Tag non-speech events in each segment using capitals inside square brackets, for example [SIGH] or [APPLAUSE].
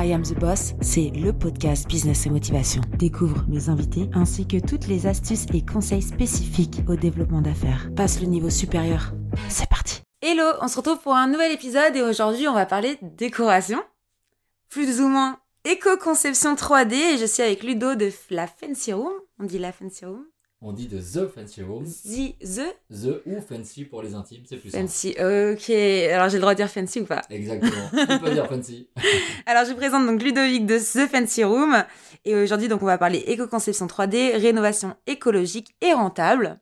I Am the Boss, c'est le podcast Business et Motivation. Découvre mes invités ainsi que toutes les astuces et conseils spécifiques au développement d'affaires. Passe le niveau supérieur. C'est parti. Hello, on se retrouve pour un nouvel épisode et aujourd'hui on va parler décoration. Plus ou moins éco-conception 3D et je suis avec Ludo de la Fancy Room. On dit la Fancy Room on dit de The Fancy Room. The, the? The ou Fancy pour les intimes, c'est plus Fancy, ok. Alors j'ai le droit de dire Fancy ou pas? Exactement, [LAUGHS] on peut dire Fancy. [LAUGHS] Alors je présente donc Ludovic de The Fancy Room. Et aujourd'hui donc on va parler éco-conception 3D, rénovation écologique et rentable.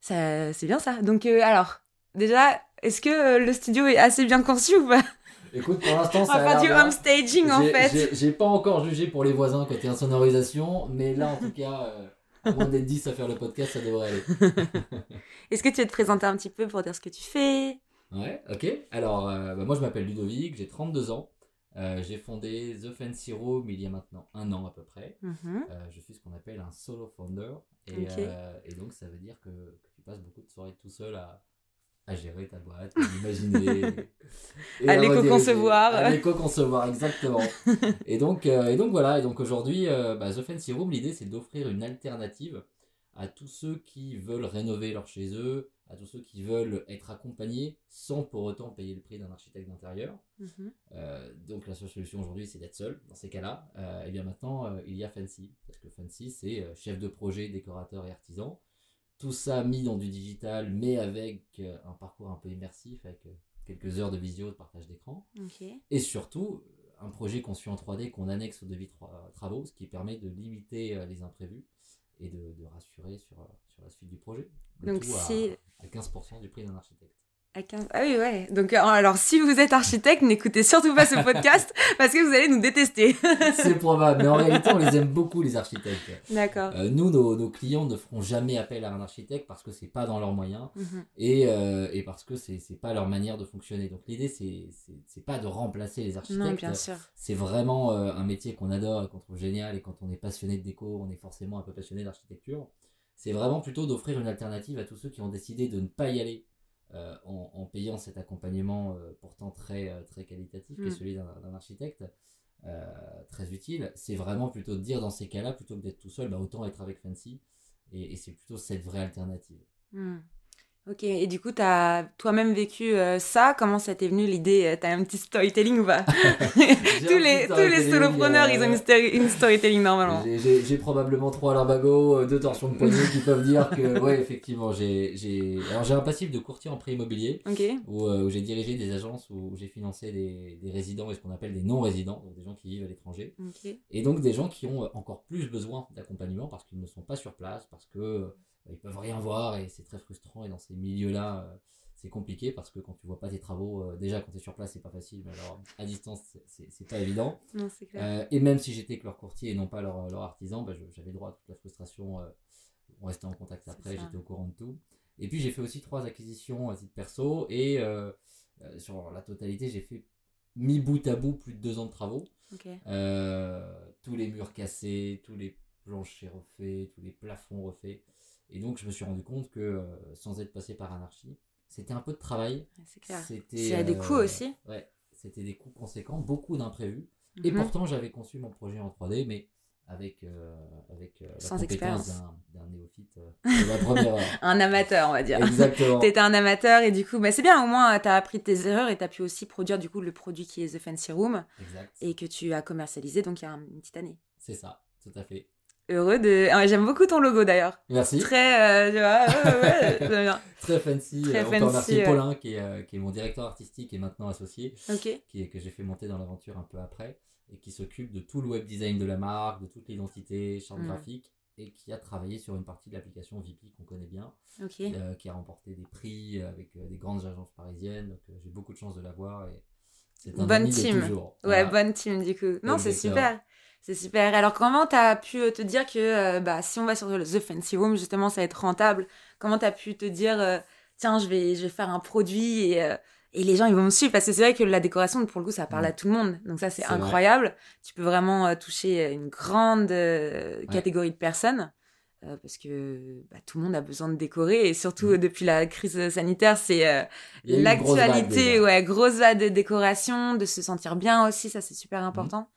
Ça, c'est bien ça. Donc euh, alors, déjà, est-ce que euh, le studio est assez bien conçu ou pas? Écoute, pour l'instant, ça On va faire du home staging en fait. J'ai pas encore jugé pour les voisins côté insonorisation, mais là en tout cas... Euh, [LAUGHS] moins d'être 10 à faire le podcast, ça devrait aller. [LAUGHS] Est-ce que tu veux te présenter un petit peu pour dire ce que tu fais? Ouais, ok. Alors, euh, bah, moi je m'appelle Ludovic, j'ai 32 ans. Euh, j'ai fondé The Fancy Room il y a maintenant un an à peu près. Mhm. Euh, je suis ce qu'on appelle un solo founder. Et, et, donc ça veut dire que, que, tu passes beaucoup de soirées tout seul à, à gérer ta boîte, à l'imaginer. [LAUGHS] à l'éco-concevoir. À l'éco-concevoir, exactement. [LAUGHS] et, donc, euh, et donc voilà, et donc aujourd'hui, euh, bah, The Fancy Room, l'idée c'est d'offrir une alternative à tous ceux qui veulent rénover leur chez eux, à tous ceux qui veulent être accompagnés sans pour autant payer le prix d'un architecte d'intérieur. Mhm. Euh, donc la seule solution aujourd'hui c'est d'être seul dans ces cas-là. et bien maintenant il y a Fancy, parce que Fancy c'est chef de projet, décorateur et artisan tout ça mis dans du digital, mais avec euh, un parcours un peu immersif, avec euh, quelques heures de visio, de partage d'écran. Et surtout, euh, un projet conçu en 3D qu'on annexe au devis travaux, ce qui permet de limiter les imprévus et de, rassurer sur, sur la suite du projet. Donc c'est à 15% du prix d'un architecte. Ah oui, ouais. Donc, euh, alors, si vous êtes architecte, n'écoutez surtout pas ce [LAUGHS] podcast parce que vous allez nous détester. [LAUGHS] c'est probable. Mais en réalité, on les aime beaucoup, les architectes. D'accord. Euh, nous, nos, clients ne feront jamais appel à un architecte parce que c'est pas dans leurs moyens mhm. et, euh, et, parce que c'est, pas leur manière de fonctionner. Donc, l'idée, c'est, c'est, pas de remplacer les architectes. Non, bien sûr. C'est vraiment un métier qu'on adore et qu'on trouve génial. Et quand on est passionné de déco, on est forcément un peu passionné d'architecture. C'est vraiment plutôt d'offrir une alternative à tous ceux qui ont décidé de ne pas y aller euh, en, payant cet accompagnement euh, pourtant très, euh, très qualitatif, qui est celui d'un architecte, très utile, c'est vraiment plutôt de dire dans ces cas-là, plutôt que d'être tout seul, bah, autant être avec Fancy. Et, c'est plutôt cette vraie alternative. Mm. Ok, et du coup, tu as toi-même vécu euh, ça? Comment ça t'est venu l'idée? Euh, Tu as un petit storytelling ou pas? [LAUGHS] [LAUGHS] Tous les, tous les solopreneurs, ils ont une, storytelling normalement. J'ai probablement trois lambago, euh, deux torsions de poignet qui peuvent dire que, [LAUGHS] ouais, effectivement, j'ai un passif de courtier en prêt immobilier où, j'ai dirigé des agences où j'ai financé des, des, résidents et ce qu'on appelle des non-résidents, donc des gens qui vivent à l'étranger. Et donc des gens qui ont encore plus besoin d'accompagnement parce qu'ils ne sont pas sur place, parce que ils peuvent rien voir et c'est très frustrant. Et dans ces milieux-là, euh, c'est compliqué parce que quand tu vois pas tes travaux, euh, déjà quand tu es sur place, c'est pas facile, mais alors à distance, c'est pas évident. Euh, et même si j'étais que leur courtier et non pas leur, leur artisan, bah, j'avais droit à toute la frustration. on restait en contact après, j'étais au courant de tout. Et puis j'ai fait aussi trois acquisitions à titre perso et sur la totalité, j'ai fait mis bout à bout plus de deux ans de travaux. tous les murs cassés, tous les planchers refaits, tous les plafonds refaits. Et donc, je me suis rendu compte que euh, sans être passé par anarchie, c'était un peu de travail. C'est clair. C'était des coûts euh, aussi. Ouais, c'était des coûts conséquents, beaucoup d'imprévus. Et mhm. pourtant, j'avais conçu mon projet en 3D, mais avec, euh, avec la Sans compétence d'un néophyte la première [LAUGHS] un amateur, on va dire. Exactement. [LAUGHS] tu étais un amateur et du coup, bah, c'est bien, au moins, tu as appris tes erreurs et tu as pu aussi produire du coup le produit qui est The Fancy Room. Exact. Et que tu as commercialisé donc il y a une petite année. C'est ça, tout à fait heureux de. Ah, j'aime beaucoup ton logo d'ailleurs. Merci. Très, euh, tu vois, [LAUGHS] bien. Très fancy. Très euh, fancy, Paulin qui est, euh, qui est, mon directeur artistique et maintenant associé, qui est, que j'ai fait monter dans l'aventure un peu après et qui s'occupe de tout le web design de la marque, de toute l'identité, charte mm. graphique et qui a travaillé sur une partie de l'application VP qu'on connaît bien, qui a remporté des prix avec des grandes agences parisiennes. Donc j'ai beaucoup de chance de l'avoir et bonne team. Toujours. Ouais, bonne team du coup. Non, c'est super. C'est super. Alors, comment tu as pu euh, te dire que euh, bah, si on va sur The Fancy Room, justement, ça va être rentable Comment tu as pu te dire, euh, tiens, je vais, je vais faire un produit et, et les gens, ils vont me suivre? Parce que c'est vrai que la décoration, pour le coup, ça parle à tout le monde. Donc, ça, c'est incroyable. Tu peux vraiment toucher une grande catégorie de personnes. Euh, parce que bah, tout le monde a besoin de décorer et surtout depuis la crise sanitaire, c'est euh, l'actualité, ouais, grosse vague de décoration, de se sentir bien aussi, ça c'est super important.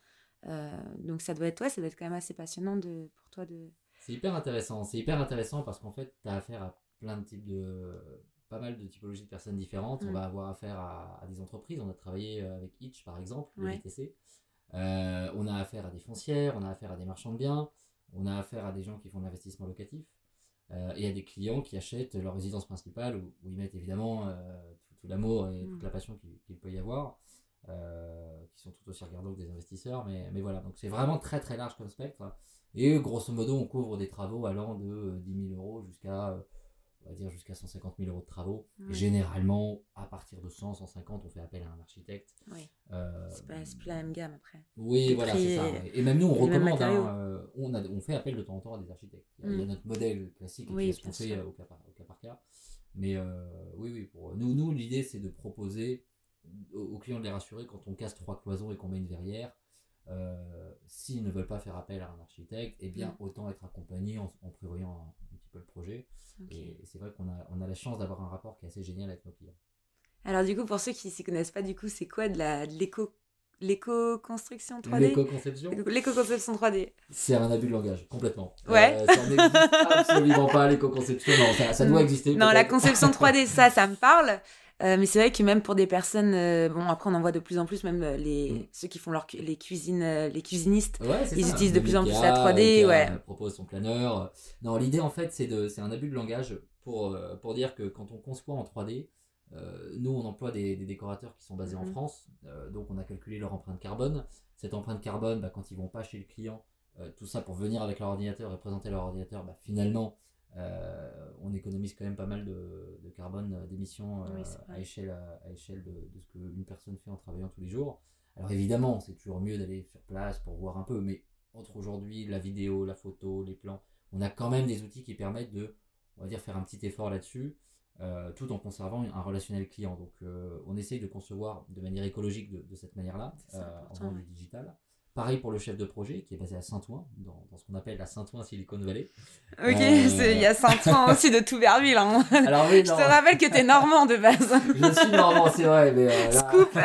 donc ça doit être toi, ça doit être quand même assez passionnant de, pour toi de. C'est hyper intéressant, c'est hyper intéressant parce qu'en fait, tu as affaire à plein de types de pas mal de typologies de personnes différentes. On mm. va avoir affaire à, des entreprises. On a travaillé euh, avec Itch, par exemple, le VTC. Euh, on a affaire à des foncières, on a affaire à des marchands de biens, on a affaire à des gens qui font de l'investissement locatif euh, et à des clients qui achètent leur résidence principale où, ils mettent évidemment tout, l'amour et toute mm. la passion qu'il peut y avoir, qui sont tout aussi regardants que des investisseurs. Mais, mais voilà, donc c'est vraiment très très large comme spectre. Et grosso modo, on couvre des travaux allant de 10 000 euros jusqu'à on va dire jusqu'à 150 000 euros de travaux. généralement, à partir de 100, 150, on fait appel à un architecte. Oui. Euh, c'est, pas, plus la même gamme après. Oui, voilà, c'est ça. Et même nous, on recommande, hein, euh, on, a, on fait appel de temps en temps à des architectes. Il y a, mm. notre modèle classique qui qu'on fait au cas, par, au cas, par, cas Mais euh, oui, oui, pour nous, nous l'idée, c'est de proposer aux, clients de les rassurer quand on casse trois cloisons et qu'on met une verrière. s'ils ne veulent pas faire appel à un architecte, eh bien, mm. autant être accompagné en, prévoyant un, peu le projet. Et, c'est vrai qu'on a, on a la chance d'avoir un rapport qui est assez génial avec nos clients. Alors du coup, pour ceux qui ne s'y connaissent pas, du coup, c'est quoi de la de l'éco l'éco-construction 3D L'éco-conception? L'éco-conception 3D. C'est un abus de langage, complètement. Ouais. Euh, ça n'existe [LAUGHS] absolument pas, l'éco-conception. Non, ça, ça doit exister. Non, la conception 3D, ça, ça me parle. Euh, mais c'est vrai que même pour des personnes, euh, bon après on en voit de plus en plus, même euh, les mm. ceux qui font leur les cuisines, les cuisinistes, ils utilisent de plus en plus la 3D, ouais. propose son planeur. Non, l'idée en fait c'est de c'est un abus de langage pour pour dire que quand on conçoit en 3D, nous on emploie des, des, décorateurs qui sont basés en mm-hmm. France, donc on a calculé leur empreinte carbone. Cette empreinte carbone, bah, quand ils vont pas chez le client, tout ça pour venir avec leur ordinateur et présenter leur ordinateur, bah, finalement on économise quand même pas mal de, carbone, euh, d'émissions euh, à échelle, à, échelle de, ce qu'une personne fait en travaillant tous les jours. Alors évidemment, c'est toujours mieux d'aller sur place pour voir un peu, mais entre aujourd'hui la vidéo, la photo, les plans, on a quand même des outils qui permettent de, on va dire, faire un petit effort là-dessus, tout en conservant un relationnel client. Donc on essaye de concevoir de manière écologique de, cette manière-là, en faisant du digital. Pareil pour le chef de projet qui est basé à Saint-Ouen, dans, ce qu'on appelle la Saint-Ouen Silicon Valley. Ok, euh, il y a Saint-Ouen aussi de Touverville. Hein. Alors oui, Je te rappelle que tu es normand de base. Je suis normand, c'est vrai. Mais euh, Scoop.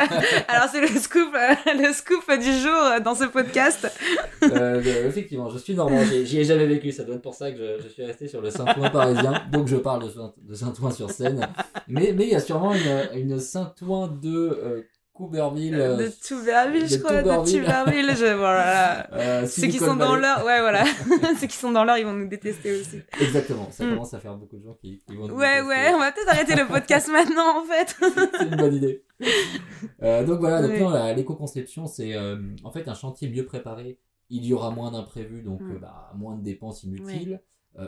Alors c'est le scoop, euh, le scoop du jour dans ce podcast. effectivement, je suis normand. J'y ai, jamais vécu. Ça doit être pour ça que je, suis resté sur le Saint-Ouen parisien. Donc je parle de, Saint-Ouen sur scène. Mais il y a sûrement une, une Saint-Ouen de Couberville. Euh, de Touberville, je crois, de Touberville. Je, voilà. [LAUGHS] Euh, [LAUGHS] Ceux qui sont dans l'heure, ouais, voilà. Ceux qui sont dans l'heure, ils vont nous détester aussi. Exactement. Ça mm. commence à faire beaucoup de gens qui, vont nous Ouais, détester. ouais, on va peut-être arrêter le [LAUGHS] podcast maintenant, en fait. c'est une bonne idée. Euh, donc voilà, donc l'éco-conception, c'est en fait un chantier mieux préparé. Il y aura moins d'imprévus, donc mm. bah, moins de dépenses inutiles.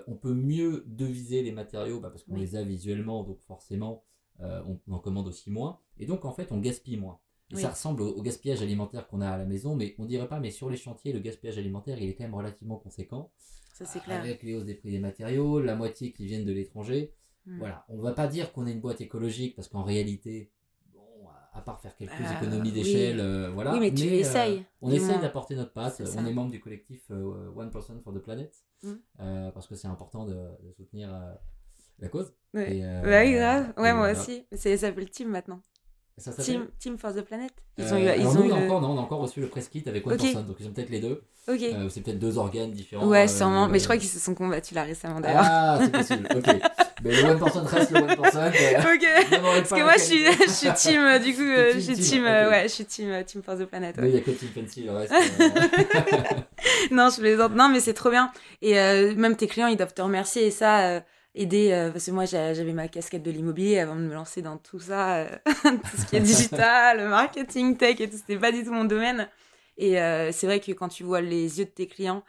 on peut mieux deviser les matériaux bah, parce qu'on les a visuellement, donc forcément, euh, on, en commande aussi moins. Et donc, en fait, on gaspille moins. Ça ressemble au, gaspillage alimentaire qu'on a à la maison, mais on dirait pas, mais sur les chantiers, le gaspillage alimentaire, il est quand même relativement conséquent. Ça, c'est clair. Avec les hausses des prix des matériaux, la moitié qui viennent de l'étranger. Hmm. Voilà. On va pas dire qu'on est une boîte écologique, parce qu'en réalité, bon, à part faire quelques euh, économies d'échelle, euh, voilà. Oui, mais tu essayes. on essaye d'apporter notre patte. On est membre du collectif One Person for the Planet, hmm. parce que c'est important de, de soutenir la cause. Ouais, euh, ouais grave. Ouais, moi aussi. Ça s'appelle Team maintenant. Ça Team, Team for the Planet. Ils ont, euh, ils ont nous, encore, non, on a encore reçu le press kit avec One Person, donc ils ont peut-être les deux. Ok. Euh, c'est peut-être deux organes différents. Ouais, sûrement. mais je crois qu'ils se sont combattus là récemment d'ailleurs. Ah, c'est possible. Ok. [LAUGHS] Mais le One Person reste le One Person. ok. Parce que moi, je suis, je suis team, du coup, je suis team, ouais, je suis team, team for the Planet. Ouais. il n'y a que Team Fancy, le reste. [LAUGHS] non, je plaisante. Non, mais c'est trop bien. Et même tes clients, ils doivent te remercier et ça aider euh, parce que moi j'avais ma casquette de l'immobilier avant de me lancer dans tout ça euh, [LAUGHS] tout ce qui est digital marketing tech et tout c'était pas du tout mon domaine. Et euh, c'est vrai que quand tu vois les yeux de tes clients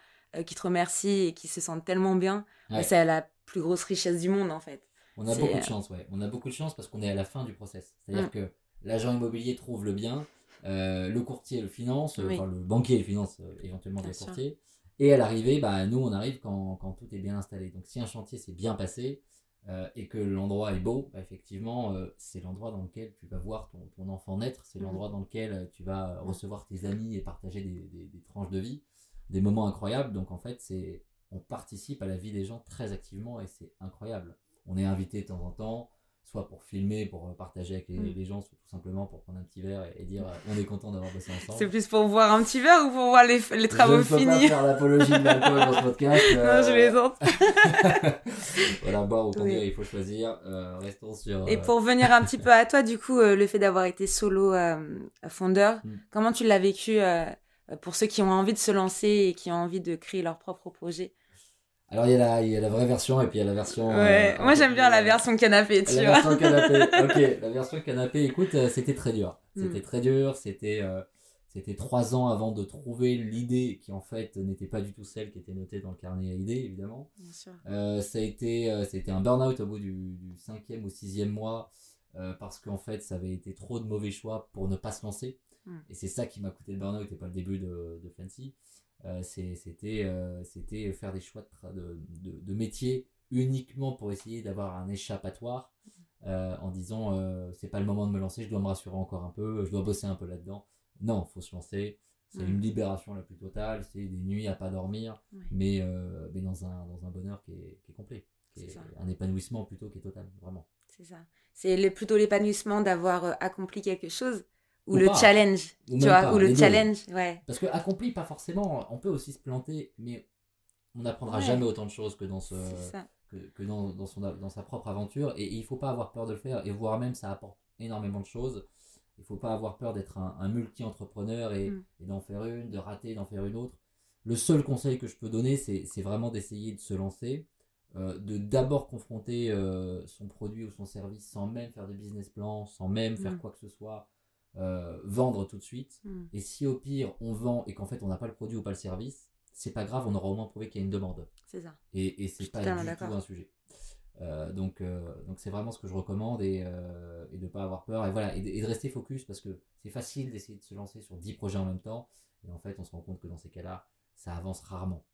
qui te remercient et qui se sentent tellement bien bah, c'est la plus grosse richesse du monde en fait. On a beaucoup de chance ouais. On a beaucoup de chance parce qu'on est à la fin du process. C'est à dire mm. que l'agent immobilier trouve le bien le courtier le finance enfin le banquier le finance éventuellement le courtier et à l'arrivée, bah, nous, on arrive quand, quand, tout est bien installé. Donc, si un chantier s'est bien passé euh, et que l'endroit est beau, bah, effectivement, euh, c'est l'endroit dans lequel tu vas voir ton, ton enfant naître, c'est mmh. l'endroit dans lequel euh, tu vas recevoir tes amis et partager des, des, des, tranches de vie, des moments incroyables. Donc, en fait, c'est on participe à la vie des gens très activement et c'est incroyable. On est invité de temps en temps, soit pour filmer, pour euh, partager avec les, Mm. gens, soit tout simplement pour prendre un petit verre et, et dire euh, on est content d'avoir bossé ensemble. C'est plus pour voir un petit verre ou pour voir les, les travaux je ne peux finis pas faire l'apologie de l'alcool dans ce [LAUGHS] podcast. Non, je euh, les entends. [LAUGHS] voilà, boire ou conduire, Oui. il faut choisir. Euh, restons sur. Et pour revenir un petit peu à toi, du coup, euh, le fait d'avoir été solo fondeur, Mm. comment tu l'as vécu pour ceux qui ont envie de se lancer et qui ont envie de créer leur propre projet? Alors, il y, a la, il y a la vraie version et puis il y a la version. Ouais, euh, moi j'aime bien la euh, version canapé, tu La vois. version canapé, [LAUGHS] ok. La version canapé, écoute, euh, c'était très dur. C'était Mm. très dur. C'était euh, c'était trois ans avant de trouver l'idée qui en fait n'était pas du tout celle qui était notée dans le carnet à idées, évidemment. Bien sûr. Ça a été, c'était un burn-out au bout du, du cinquième ou sixième mois parce qu'en fait, ça avait été trop de mauvais choix pour ne pas se lancer. Mm. Et c'est ça qui m'a coûté le burn-out et pas le début de, de Fancy. Euh, c'était, euh, c'était faire des choix de, de, de, métier uniquement pour essayer d'avoir un échappatoire euh, en disant c'est pas le moment de me lancer, je dois me rassurer encore un peu, je dois bosser un peu là-dedans. Non, faut se lancer. C'est Mm. une libération la plus totale, c'est des nuits à pas dormir, mais, euh, mais dans, un, dans un bonheur qui est, qui est complet, qui est un épanouissement plutôt qui est total, vraiment. C'est ça. C'est le- plutôt l'épanouissement d'avoir accompli quelque chose ou, Ou le pas. challenge, Ou tu vois, pas, ou le deux. challenge, ouais. Parce que accompli, pas forcément, on peut aussi se planter, mais on n'apprendra Ouais. jamais autant de choses que dans, ce, que, que dans, dans, son, dans sa propre aventure, et il faut pas avoir peur de le faire, et voire même ça apporte énormément de choses. Il faut pas avoir peur d'être un, un multi-entrepreneur et, Mm. et d'en faire une, de rater, d'en faire une autre. Le seul conseil que je peux donner, c'est vraiment d'essayer de se lancer, euh, de d'abord confronter euh, son produit ou son service sans même faire de business plan, sans même faire Mm. quoi que ce soit, euh, vendre tout de suite. Mm. Et si au pire on vend et qu'en fait on n'a pas le produit ou pas le service, c'est pas grave, on aura au moins prouvé qu'il y a une demande. C'est ça. Et, et c'est pas du tout un sujet. Euh, donc euh, donc c'est vraiment ce que je recommande et, euh, et de pas avoir peur et voilà et de, et de rester focus parce que c'est facile d'essayer de se lancer sur 10 projets en même temps et en fait on se rend compte que dans ces cas-là ça avance rarement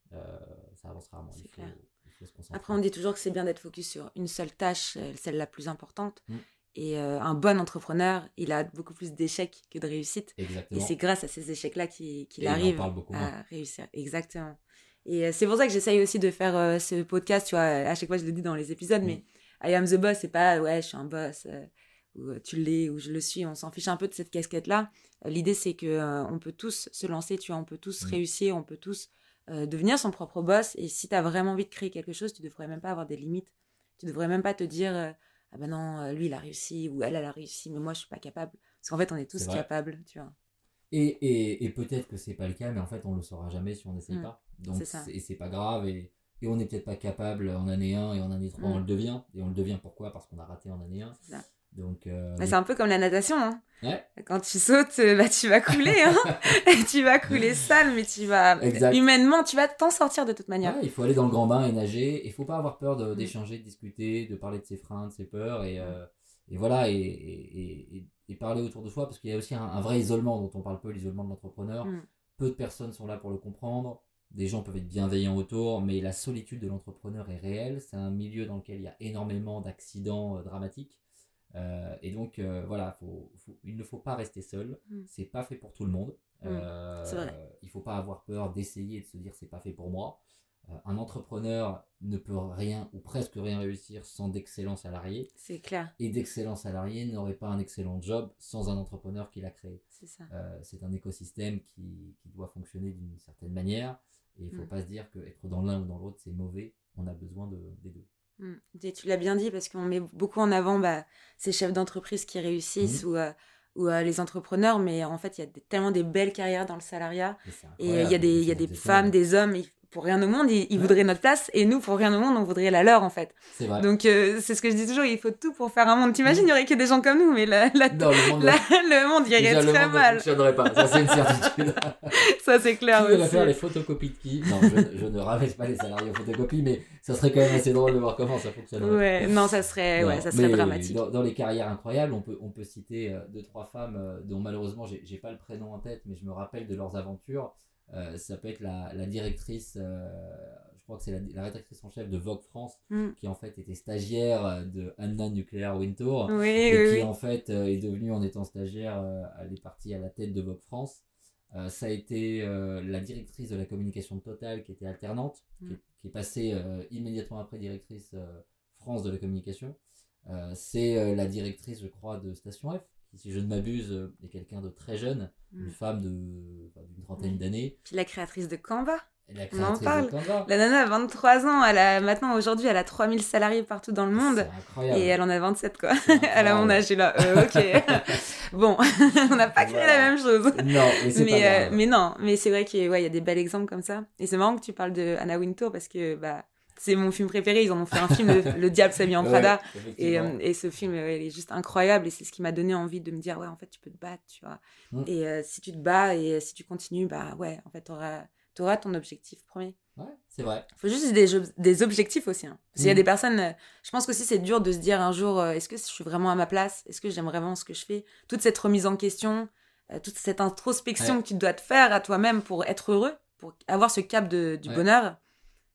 ça avance rarement il C'est faut, clair. il faut se concentrer Après, on dit toujours que c'est bien d'être focus sur une seule tâche, celle la plus importante. Mm. Et euh, un bon entrepreneur, il a beaucoup plus d'échecs que de réussites. Et c'est grâce à ces échecs-là qu'il arrive à moins. réussir. Exactement. Et euh, c'est pour ça que j'essaye aussi de faire euh, ce podcast, tu vois, à chaque fois je le dis dans les épisodes, mais I am the boss, c'est pas ouais, je suis un boss, euh, ou tu l'es, ou je le suis, on s'en fiche un peu de cette casquette-là. L'idée c'est que on peut tous se lancer, tu vois, on peut tous réussir, on peut tous devenir son propre boss. Et si tu as vraiment envie de créer quelque chose, tu devrais même pas avoir des limites. Tu devrais même pas te dire ah ben non, euh, lui il a réussi, ou elle elle a réussi, mais moi je suis pas capable. Parce qu'en fait, on est tous capables, tu vois. Et, et, et peut-être que c'est pas le cas, mais en fait, on le saura jamais si on n'essaye Mm. pas. Donc, et c'est pas grave. Et, et on n'est peut-être pas capable en année 1 et en année 3, Mm. on le devient. Et on le devient pourquoi? Parce qu'on a raté en année 1. Donc, euh, Bah, c'est un peu comme la natation. Hein. Ouais. Quand tu sautes, euh, bah, tu vas couler. Hein. [LAUGHS] Tu vas couler sale, mais tu vas. Exact. Humainement, tu vas t'en sortir de toute manière. ouais, il faut aller dans le grand bain et nager. Il faut pas avoir peur Mm. d'échanger, de discuter, de parler de ses freins, de ses peurs. Et, euh, et voilà, et, et, et, et parler autour de soi. Parce qu'il y a aussi un, un vrai isolement dont on parle peu, l'isolement de l'entrepreneur. Mm. Peu de personnes sont là pour le comprendre. Des gens peuvent être bienveillants autour, mais la solitude de l'entrepreneur est réelle. C'est un milieu dans lequel il y a énormément d'accidents euh, dramatiques. Euh, et donc, euh, voilà, faut, faut- il ne faut pas rester seul. Mm. C'est pas fait pour tout le monde. Mm. Euh, vrai. il faut pas avoir peur d'essayer et de se dire c'est pas fait pour moi. Euh, un entrepreneur ne peut rien ou presque rien réussir sans d'excellents salariés. C'est clair, Et d'excellents salariés n'auraient pas un excellent job sans un entrepreneur qui l'a créé. c'est ça. C'est un écosystème qui, qui doit fonctionner d'une certaine manière. Et il faut Mm. pas se dire que être dans l'un ou dans l'autre, c'est mauvais. On a besoin de, des deux. Mm. Et tu l'as bien dit parce qu'on met beaucoup en avant bah, ces chefs d'entreprise qui réussissent Mhm. ou, euh, ou euh, les entrepreneurs, mais en fait, il y a des- tellement des belles carrières dans le salariat. Et, il y a des, il y a des femmes, des hommes, pour rien au monde, ils, ils Ouais. voudraient notre place, et nous, pour rien au monde, on voudrait la leur, en fait. C'est vrai. Donc, euh, c'est ce que je dis toujours, il faut tout pour faire un monde. T'imagines, il y aurait que des gens comme nous, mais la, la- Non, le monde, la- le monde irait déjà, le très monde ne mal. fonctionnerait pas. Ça, c'est une certitude. [LAUGHS] Ça, c'est Qui clair irait aussi. faire les photocopies de qui? Non, je, je ne ramène pas les salariés aux photocopies, mais ça serait quand même assez drôle de voir comment ça fonctionnerait. Ouais, non, ça serait, ouais, Non, ça serait mais dramatique. Dans, dans les carrières incroyables, on peut, on peut citer euh, deux, trois femmes euh, dont malheureusement j'ai pas le prénom en tête, mais je me rappelle de leurs aventures. Euh, ça peut être la, la directrice, euh, je crois que c'est la, la rédactrice en chef de Vogue France, Mm. qui en fait était stagiaire euh, de Anna Nuclear Wintour, Oui, et oui, qui oui. en fait est devenue en étant stagiaire, elle est partie à la tête de Vogue France. Euh, ça a été la directrice de la communication de Total qui était alternante, qui, Mm. est- qui est passée immédiatement après directrice France de la communication. C'est la directrice, je crois, de Station F, qui, si je ne m'abuse, euh, est quelqu'un de très jeune, Mm. une femme de- enfin, d'une trentaine Mm. d'années. Puis la créatrice de Canva. La On en parle. La nana a 23 ans, elle a maintenant aujourd'hui elle a 3000 salariés partout dans le monde C'est incroyable. et elle en a 27 quoi. [LAUGHS] Elle a mon âge, là, euh, ok. [LAUGHS] bon, [LAUGHS] on n'a pas créé Voilà. la même chose. Non, mais c'est pas Mais, euh, mais non, mais c'est vrai qu'il ouais, y a des bels exemples comme ça. Et c'est marrant que tu parles de Anna Wintour parce que bah, c'est mon film préféré. Ils en ont fait un film, Le, Le Diable s'habille en [LAUGHS] Ouais, Prada. Et, euh, et ce film, euh, il est juste incroyable et c'est ce qui m'a donné envie de me dire, ouais, en fait, tu peux te battre, tu vois. Mm. Et euh, si tu te bats et si tu continues, bah ouais, en fait, tu auras, ton objectif premier. Ouais, c'est vrai. Il faut juste des, ob- des objectifs aussi. hein. Parce qu'il y a Mm. des personnes, je pense qu'aussi c'est dur de se dire un jour, euh, est-ce que je suis vraiment à ma place? Est-ce que j'aime vraiment ce que je fais? Toute cette remise en question, euh, toute cette introspection Ouais. que tu dois te faire à toi-même pour être heureux, pour avoir ce cap de, du Ouais. bonheur,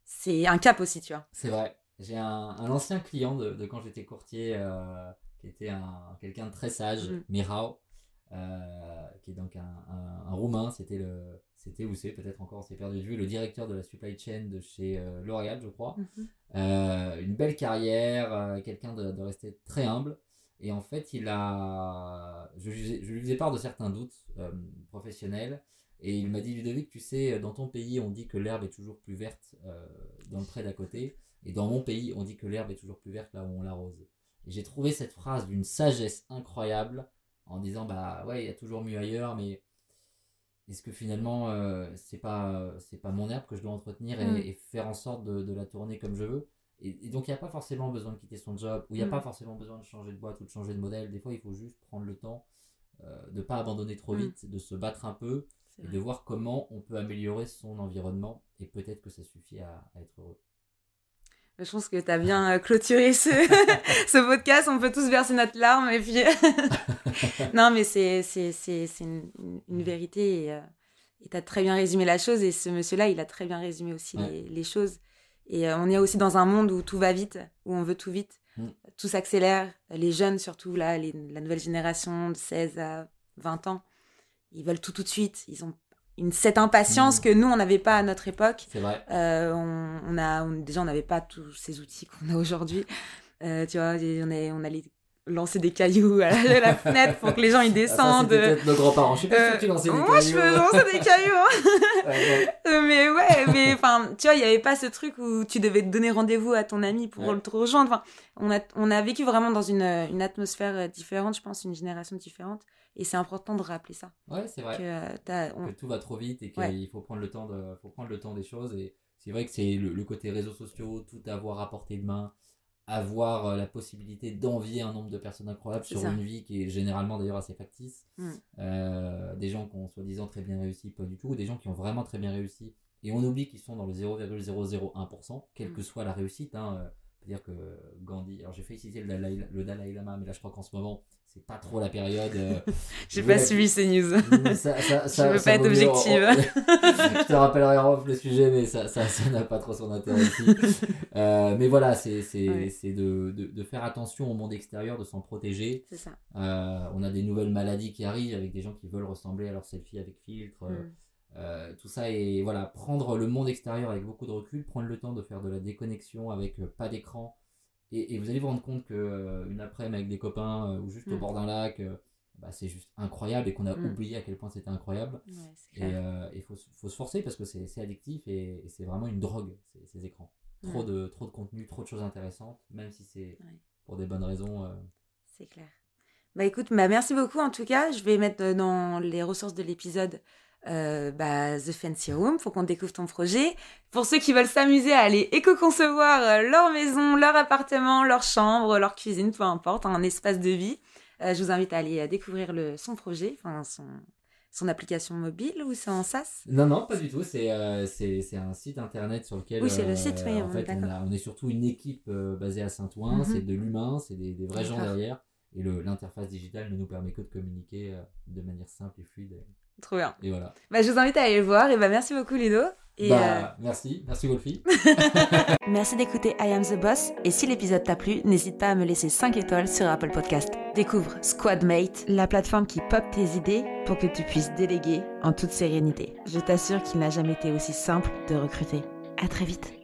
c'est un cap aussi, tu vois. C'est vrai. J'ai un, un ancien client de, de quand j'étais courtier euh, qui était un, quelqu'un de très sage, Mm. Mirao, euh, qui est donc un, roumain. C'était le, c'était ou c'est peut-être encore, on s'est perdu de vue, le directeur de la supply chain de chez euh, L'Oréal, je crois. Euh, une belle carrière, quelqu'un de, de rester très humble. Et en fait, il a, je, lui- je lui faisais part de certains doutes professionnels. Et il m'a dit, Ludovic, tu sais, dans ton pays, on dit que l'herbe est toujours plus verte euh, dans le pré d'à côté. Et dans mon pays, on dit que l'herbe est toujours plus verte là où on l'arrose. Et j'ai trouvé cette phrase d'une sagesse incroyable en disant, bah ouais, il y a toujours mieux ailleurs, mais est-ce que finalement, euh, c'est pas, c'est pas mon herbe que je dois entretenir et, Mm. et faire en sorte de, de la tourner comme je veux? Et, et donc, il n'y a pas forcément besoin de quitter son job, ou il n'y a Mm. pas forcément besoin de changer de boîte ou de changer de modèle. Des fois, il faut juste prendre le temps euh, de ne pas abandonner trop Mm. vite, de se battre un peu et de voir comment on peut améliorer son environnement. Et peut-être que ça suffit à, à être heureux. Je pense que tu as bien euh, clôturé ce, [LAUGHS] ce podcast. On peut tous verser notre larme. Et puis... [LAUGHS] non, mais c'est, c'est, c'est, c'est une, une- une vérité. Et tu as très bien résumé la chose. Et ce monsieur-là, il a très bien résumé aussi Ouais. les, les choses. Et euh, on est aussi dans un monde où tout va vite, où on veut tout vite. Mm. Tout s'accélère. Les jeunes, surtout, là, les- la nouvelle génération de 16 à 20 ans, ils veulent tout tout de suite. Ils ont une, cette impatience Mm. que nous, on n'avait pas à notre époque. C'est vrai. Euh, on, on a, on- déjà, on n'avait pas tous ces outils qu'on a aujourd'hui. Euh, tu vois, on, est, on allait lancer des cailloux à la, à la fenêtre pour que les gens ils Ah, descendent. c'était peut-être nos grands-parents. Je suis pas Euh, que tu lançais des moi, je cailloux. peux lancer des cailloux. hein. [LAUGHS] Ouais. Euh, mais ouais, mais enfin, tu vois, il n'y avait pas ce truc où tu devais te donner rendez-vous à ton ami pour Ouais. te rejoindre. Enfin, on a, on a vécu vraiment dans une, une atmosphère euh, différente, je pense, une génération différente. Et c'est important de rappeler ça. Ouais, c'est vrai. Que, euh, t'as- on- que tout va trop vite et qu'il Ouais. faut prendre le temps de faut prendre le temps des choses et c'est vrai que c'est le, le côté réseaux sociaux tout avoir à portée de main avoir euh, la possibilité d'envier un nombre de personnes incroyables sur ça. une vie qui est généralement d'ailleurs assez factice Mm. Euh, des gens qui ont soi-disant très bien réussi pas du tout ou des gens qui ont vraiment très bien réussi et on oublie qu'ils sont dans le 0,001% quelle Mm. que soit la réussite hein, c'est-à-dire que Gandhi alors j'ai fait citer le Dalai, le Dalai Lama mais là je crois qu'en ce moment c'est pas trop la période euh, [LAUGHS] J'ai je pas suivi ces news. [LAUGHS] ça, ça, [LAUGHS] Je ça, veux ça pas être en- objective. je te rappellerai en off le sujet, mais ça n'a pas trop son intérêt ici. Euh, mais voilà, c'est Ouais. de, de, de faire attention au monde extérieur, de s'en protéger. C'est ça. Euh, on a des nouvelles maladies qui arrivent avec des gens qui veulent ressembler à leur selfie avec filtre. Mm. Euh, tout ça et voilà, prendre le monde extérieur avec beaucoup de recul, prendre le temps de faire de la déconnexion avec euh, pas d'écran. Et, et vous allez vous rendre compte que euh, une après-midi avec des copains ou juste au Mm. bord d'un lac, bah, c'est juste incroyable et qu'on a Mm. oublié à quel point c'était incroyable. Ouais, Et il faut, se- faut se forcer parce que c'est addictif et, et c'est vraiment une drogue, ces, ces écrans. Trop, Ouais. de, trop de contenu, trop de choses intéressantes, même si c'est Ouais. pour des bonnes raisons. C'est clair. Bah écoute, bah merci beaucoup en tout cas. Je vais mettre dans les ressources de l'épisode euh, bah, The Fancy Room pour qu'on découvre ton projet. Pour ceux qui veulent s'amuser à aller éco-concevoir euh, leur maison, leur appartement, leur chambre, leur cuisine, peu importe, un espace de vie, euh, je vous invite à aller découvrir le, son projet, enfin son, son application mobile ou c'est en SaaS? Non, non, pas du tout. C'est euh, un site internet sur lequel. Oui, c'est le site, oui, en on est fait, on, d'accord. a- on est surtout une équipe basée à Saint-Ouen. Mhm. C'est de l'humain, c'est des, des vrais gens derrière. et l'interface digitale ne nous permet que de communiquer de manière simple et fluide. Trop bien. Et voilà. Bah, je vous invite à aller le voir. Et bah, merci beaucoup, Ludo. Et bah, euh, Merci, merci Wolfie. [LAUGHS] merci d'écouter I Am the Boss. Et si l'épisode t'a plu, n'hésite pas à me laisser 5 étoiles sur Apple Podcast. Découvre Squadmate, la plateforme qui pop tes idées pour que tu puisses déléguer en toute sérénité. Je t'assure qu'il n'a jamais été aussi simple de recruter. À très vite.